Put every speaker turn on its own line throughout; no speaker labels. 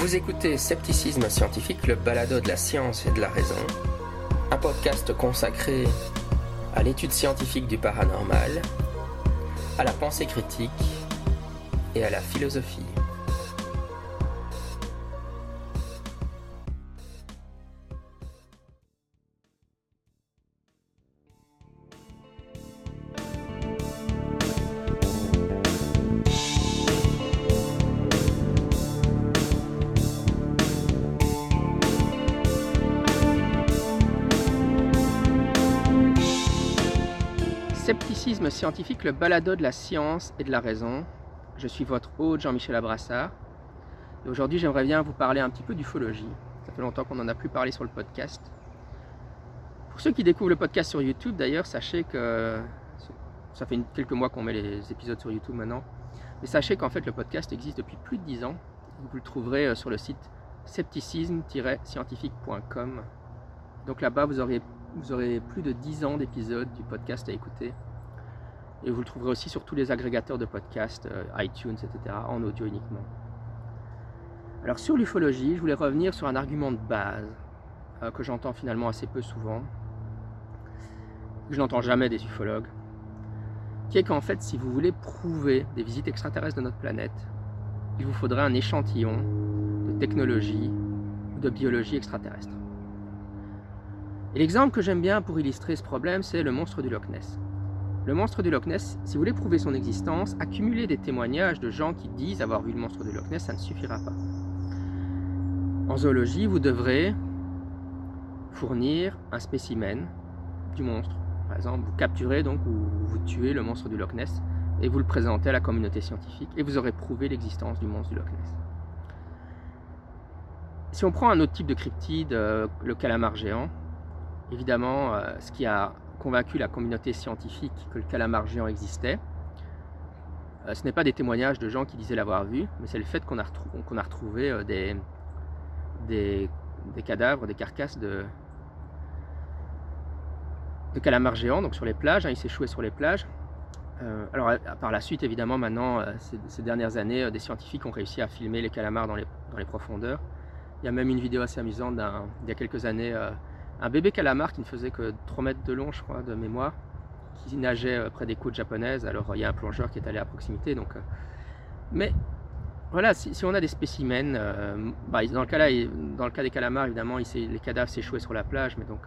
Vous écoutez Scepticisme scientifique, le balado de la science et de la raison, un podcast consacré à l'étude scientifique du paranormal, à la pensée critique et à la philosophie. Scepticisme scientifique, le balado de la science et de la raison. Je suis votre hôte Jean-Michel Abrassard. Et aujourd'hui, j'aimerais bien vous parler un petit peu d'ufologie. Ça fait longtemps qu'on n'en a plus parlé sur le podcast. Pour ceux qui découvrent le podcast sur YouTube, d'ailleurs, sachez que ça fait quelques mois qu'on met les épisodes sur YouTube maintenant. Mais sachez qu'en fait, le podcast existe depuis plus de 10 ans. Vous le trouverez euh, sur le site scepticisme-scientifique.com. Donc là-bas, vous aurez vous aurez plus de 10 ans d'épisodes du podcast à écouter. Et vous le trouverez aussi sur tous les agrégateurs de podcasts, euh, iTunes, etc., en audio uniquement. Alors sur l'ufologie, je voulais revenir sur un argument de base euh, que j'entends finalement assez peu souvent, que je n'entends jamais des ufologues, qui est qu'en fait, si vous voulez prouver des visites extraterrestres de notre planète, il vous faudrait un échantillon de technologie ou de biologie extraterrestre. Et l'exemple que j'aime bien pour illustrer ce problème, c'est le monstre du Loch Ness. Le monstre du Loch Ness, si vous voulez prouver son existence, accumuler des témoignages de gens qui disent avoir vu le monstre du Loch Ness, ça ne suffira pas. En zoologie, vous devrez fournir un spécimen du monstre. Par exemple, vous capturez donc ou vous tuez le monstre du Loch Ness et vous le présentez à la communauté scientifique et vous aurez prouvé l'existence du monstre du Loch Ness. Si on prend un autre type de cryptide, euh, le calamar géant, évidemment, euh, ce qui a convaincu la communauté scientifique que le calamar géant existait, euh, ce n'est pas des témoignages de gens qui disaient l'avoir vu, mais c'est le fait qu'on a, retrouvé euh, des, cadavres, des carcasses de, de calamars géants, donc sur les plages, hein, il s'est sur les plages. alors par la suite, évidemment, maintenant, ces, dernières années, des scientifiques ont réussi à filmer les calamars dans les, dans les profondeurs. Il y a même une vidéo assez amusante d'il y a quelques années un bébé calamar qui ne faisait que 3 mètres de long, je crois, de mémoire, qui nageait euh, près des côtes japonaises. Alors il y a un plongeur qui est allé à proximité. Donc, euh, mais voilà, si, on a des spécimens, euh, bah, dans, le cas là, dans le cas des calamars, évidemment, les cadavres s'échouaient sur la plage, mais donc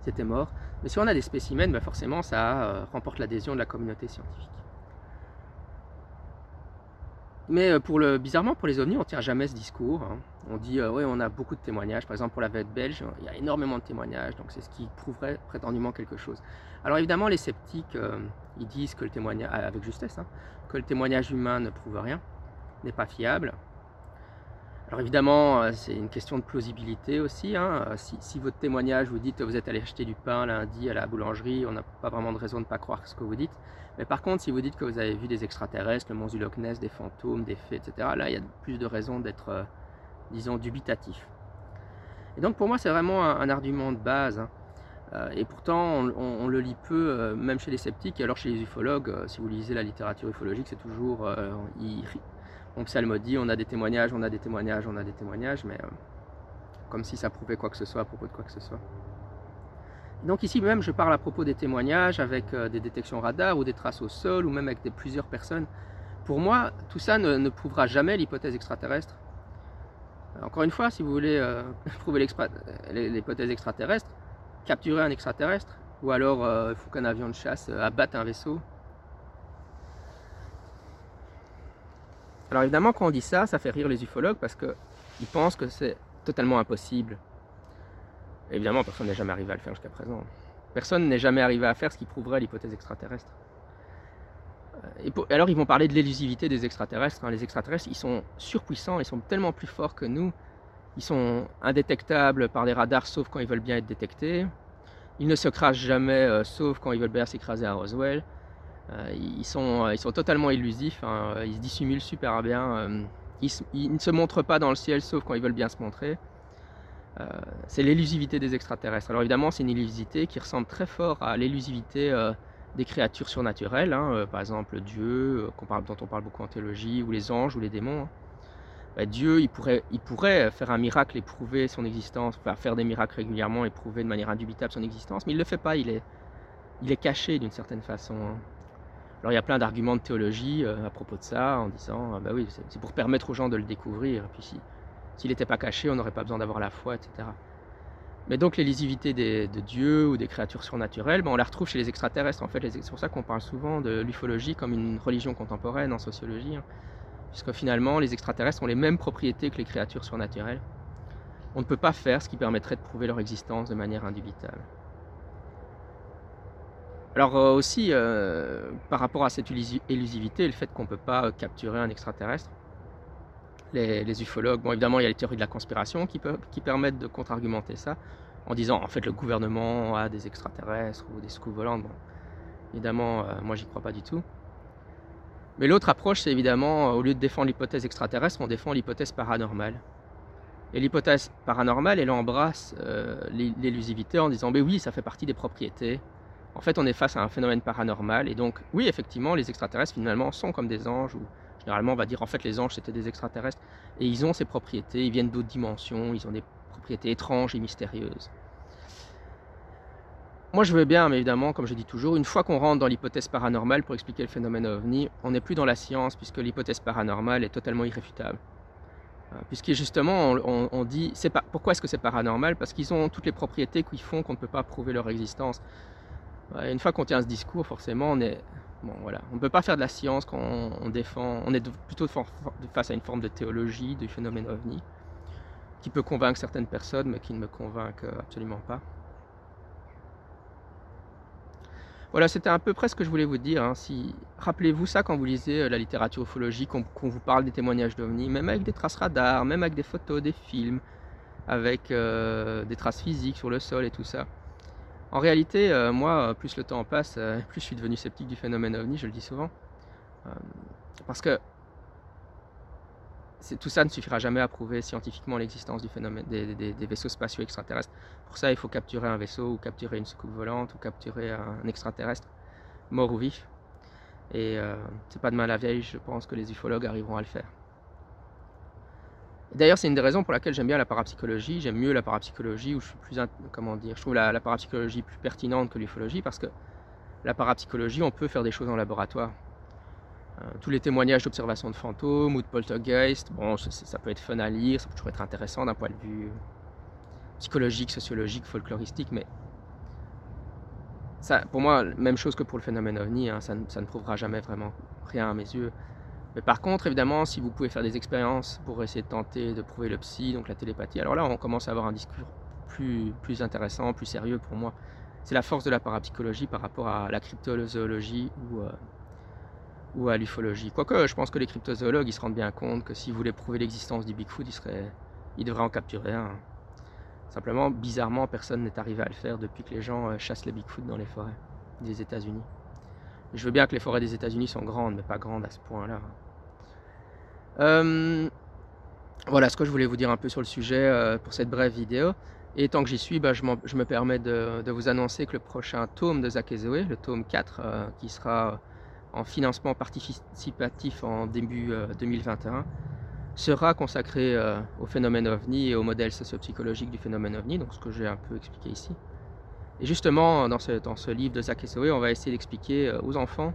c'était mort. Mais si on a des spécimens, bah, forcément, ça remporte l'adhésion de la communauté scientifique. Mais euh, pour le, bizarrement, pour les ovnis, on ne tient jamais ce discours. Hein. On dit, euh, oui, on a beaucoup de témoignages. Par exemple, pour la vedette belge, il y a énormément de témoignages, donc c'est ce qui prouverait prétendument quelque chose. Alors évidemment, les sceptiques, euh, ils disent que le témoignage, avec justesse, hein, que le témoignage humain ne prouve rien, n'est pas fiable. Alors évidemment, c'est une question de plausibilité aussi. Hein. Si, votre témoignage, vous dites que vous êtes allé acheter du pain lundi à la boulangerie, on n'a pas vraiment de raison de ne pas croire ce que vous dites. Mais par contre, si vous dites que vous avez vu des extraterrestres, le monstre du Ness, des fantômes, des fées, etc., là, il y a plus de raisons d'être, euh, disons, dubitatif. Et donc, pour moi, c'est vraiment un, argument de base. Hein. Euh, et pourtant, on, le lit peu, euh, même chez les sceptiques, et alors chez les ufologues, si vous lisez la littérature ufologique, c'est toujours, on psalmodie, on a des témoignages, on a des témoignages, on a des témoignages, mais comme si ça prouvait quoi que ce soit à propos de quoi que ce soit. Donc ici même, je parle à propos des témoignages avec euh, des détections radar ou des traces au sol ou même avec plusieurs personnes. Pour moi, tout ça ne, prouvera jamais l'hypothèse extraterrestre. Encore une fois, si vous voulez euh, prouver l'hypothèse extraterrestre, capturer un extraterrestre, ou alors euh, il faut qu'un avion de chasse abatte un vaisseau. Alors évidemment, quand on dit ça, ça fait rire les ufologues parce qu'ils pensent que c'est totalement impossible Évidemment, personne n'est jamais arrivé à le faire jusqu'à présent. Personne n'est jamais arrivé à faire ce qui prouverait l'hypothèse extraterrestre. Euh, et alors ils vont parler de l'élusivité des extraterrestres. Hein. Les extraterrestres, ils sont surpuissants, ils sont tellement plus forts que nous. Ils sont indétectables par les radars, sauf quand ils veulent bien être détectés. Ils ne se crachent jamais, euh, sauf quand ils veulent bien s'écraser à Roswell. Euh, ils, sont, ils sont totalement illusifs, hein. ils se dissimulent super bien. ils, ne se montrent pas dans le ciel, sauf quand ils veulent bien se montrer. Euh, c'est l'élusivité des extraterrestres. Alors évidemment, c'est une élusivité qui ressemble très fort à l'élusivité euh, des créatures surnaturelles, hein, euh, par exemple Dieu, dont on parle beaucoup en théologie, ou les anges, ou les démons. Hein. bah, Dieu, il pourrait, faire un miracle et prouver son existence, faire des miracles régulièrement et prouver de manière indubitable son existence, mais il ne le fait pas, il est, caché d'une certaine façon. Alors il y a plein d'arguments de théologie euh, à propos de ça, en disant, ah bah oui, c'est pour permettre aux gens de le découvrir, et puis si, s'il n'était pas caché, on n'aurait pas besoin d'avoir la foi, etc. Mais donc l'élisivité de Dieu ou des créatures surnaturelles, ben, on la retrouve chez les extraterrestres. En fait, c'est pour ça qu'on parle souvent de l'ufologie comme une religion contemporaine en sociologie, hein. puisque finalement les extraterrestres ont les mêmes propriétés que les créatures surnaturelles. On ne peut pas faire ce qui permettrait de prouver leur existence de manière indubitable. Alors euh, aussi, euh, par rapport à cette élusivité, le fait qu'on ne peut pas euh, capturer un extraterrestre, les, ufologues, bon évidemment il y a les théories de la conspiration qui, qui permettent de contre-argumenter ça, en disant en fait le gouvernement a des extraterrestres ou des scouts volants. Bon, évidemment, moi j'y crois pas du tout. Mais l'autre approche, c'est évidemment, au lieu de défendre l'hypothèse extraterrestre, on défend l'hypothèse paranormale. Et l'hypothèse paranormale, elle embrasse l'élusivité en disant, mais oui, ça fait partie des propriétés en fait, on est face à un phénomène paranormal. Et donc, oui, effectivement, les extraterrestres, finalement, sont comme des anges. Ou généralement, on va dire, en fait, les anges, c'était des extraterrestres. Et ils ont ces propriétés, ils viennent d'autres dimensions, ils ont des propriétés étranges et mystérieuses. Moi, je veux bien, mais évidemment, comme je dis toujours, une fois qu'on rentre dans l'hypothèse paranormale pour expliquer le phénomène ovni, on n'est plus dans la science, puisque l'hypothèse paranormale est totalement irréfutable. Euh, puisque justement, on, dit, pourquoi est-ce que c'est paranormal? Parce qu'ils ont toutes les propriétés qui font qu'on ne peut pas prouver leur existence une fois qu'on tient ce discours, forcément, on est. Bon, voilà. On ne peut pas faire de la science quand on, défend. On est plutôt face à une forme de théologie du phénomène ovni, qui peut convaincre certaines personnes, mais qui ne me convainc absolument pas. Voilà, c'était à peu près ce que je voulais vous dire. Hein. Rappelez-vous ça quand vous lisez euh, la littérature ufologique, qu'on vous parle des témoignages d'ovnis, même avec des traces radars, même avec des photos, des films, avec euh, des traces physiques sur le sol et tout ça. En réalité, euh, moi, plus le temps passe, euh, plus je suis devenu sceptique du phénomène ovni, je le dis souvent. Euh, parce que tout ça ne suffira jamais à prouver scientifiquement l'existence des, vaisseaux spatiaux extraterrestres. Pour ça, il faut capturer un vaisseau, ou capturer une soucoupe volante, ou capturer un, extraterrestre, mort ou vif. Et c'est pas de mal à vieille, je pense que les ufologues arriveront à le faire. D'ailleurs, c'est une des raisons pour laquelle j'aime bien la parapsychologie. J'aime mieux la parapsychologie, où je suis plus, comment dire, je trouve la, parapsychologie plus pertinente que l'ufologie, parce que la parapsychologie, on peut faire des choses en laboratoire. Euh, tous les témoignages d'observation de fantômes ou de poltergeist, bon, ça, peut être fun à lire, ça peut toujours être intéressant d'un point de vue psychologique, sociologique, folkloristique, mais ça, pour moi, même chose que pour le phénomène ovni, hein, ça, ça ne prouvera jamais vraiment rien à mes yeux. Mais par contre, évidemment, si vous pouvez faire des expériences pour essayer de tenter de prouver le psy, donc la télépathie, alors là, on commence à avoir un discours plus, plus intéressant, plus sérieux pour moi. C'est la force de la parapsychologie par rapport à la cryptozoologie ou, euh, à l'ufologie. Quoique, je pense que les cryptozoologues, ils se rendent bien compte que s'ils voulaient prouver l'existence du Bigfoot, ils, ils devraient en capturer un. Simplement, bizarrement, personne n'est arrivé à le faire depuis que les gens euh, chassent les Bigfoot dans les forêts des États-Unis. Je veux bien que les forêts des États-Unis sont grandes, mais pas grandes à ce point-là. Euh, voilà ce que je voulais vous dire un peu sur le sujet euh, pour cette brève vidéo. Et tant que j'y suis, bah, je, me permets de, vous annoncer que le prochain tome de Zach Zoé, le tome 4, euh, qui sera en financement participatif en début 2021, sera consacré au phénomène OVNI et au modèle sociopsychologique du phénomène OVNI, donc ce que j'ai un peu expliqué ici. Et justement, dans ce, livre de Zach on va essayer d'expliquer aux enfants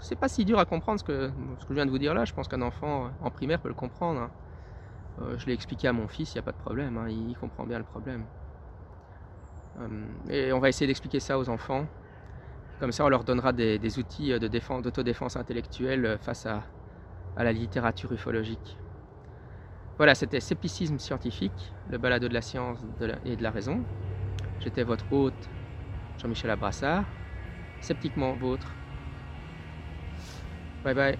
c'est pas si dur à comprendre ce que, je viens de vous dire là. Je pense qu'un enfant euh, en primaire peut le comprendre. Hein. Euh, je l'ai expliqué à mon fils, il n'y a pas de problème. Hein. il, comprend bien le problème. Euh, et on va essayer d'expliquer ça aux enfants. Comme ça, on leur donnera des, outils de défense, d'autodéfense intellectuelle face à, la littérature ufologique. Voilà, c'était Scepticisme scientifique, le balado de la science et de la raison. J'étais votre hôte, Jean-Michel Abrassard, sceptiquement vôtre, Bye bye.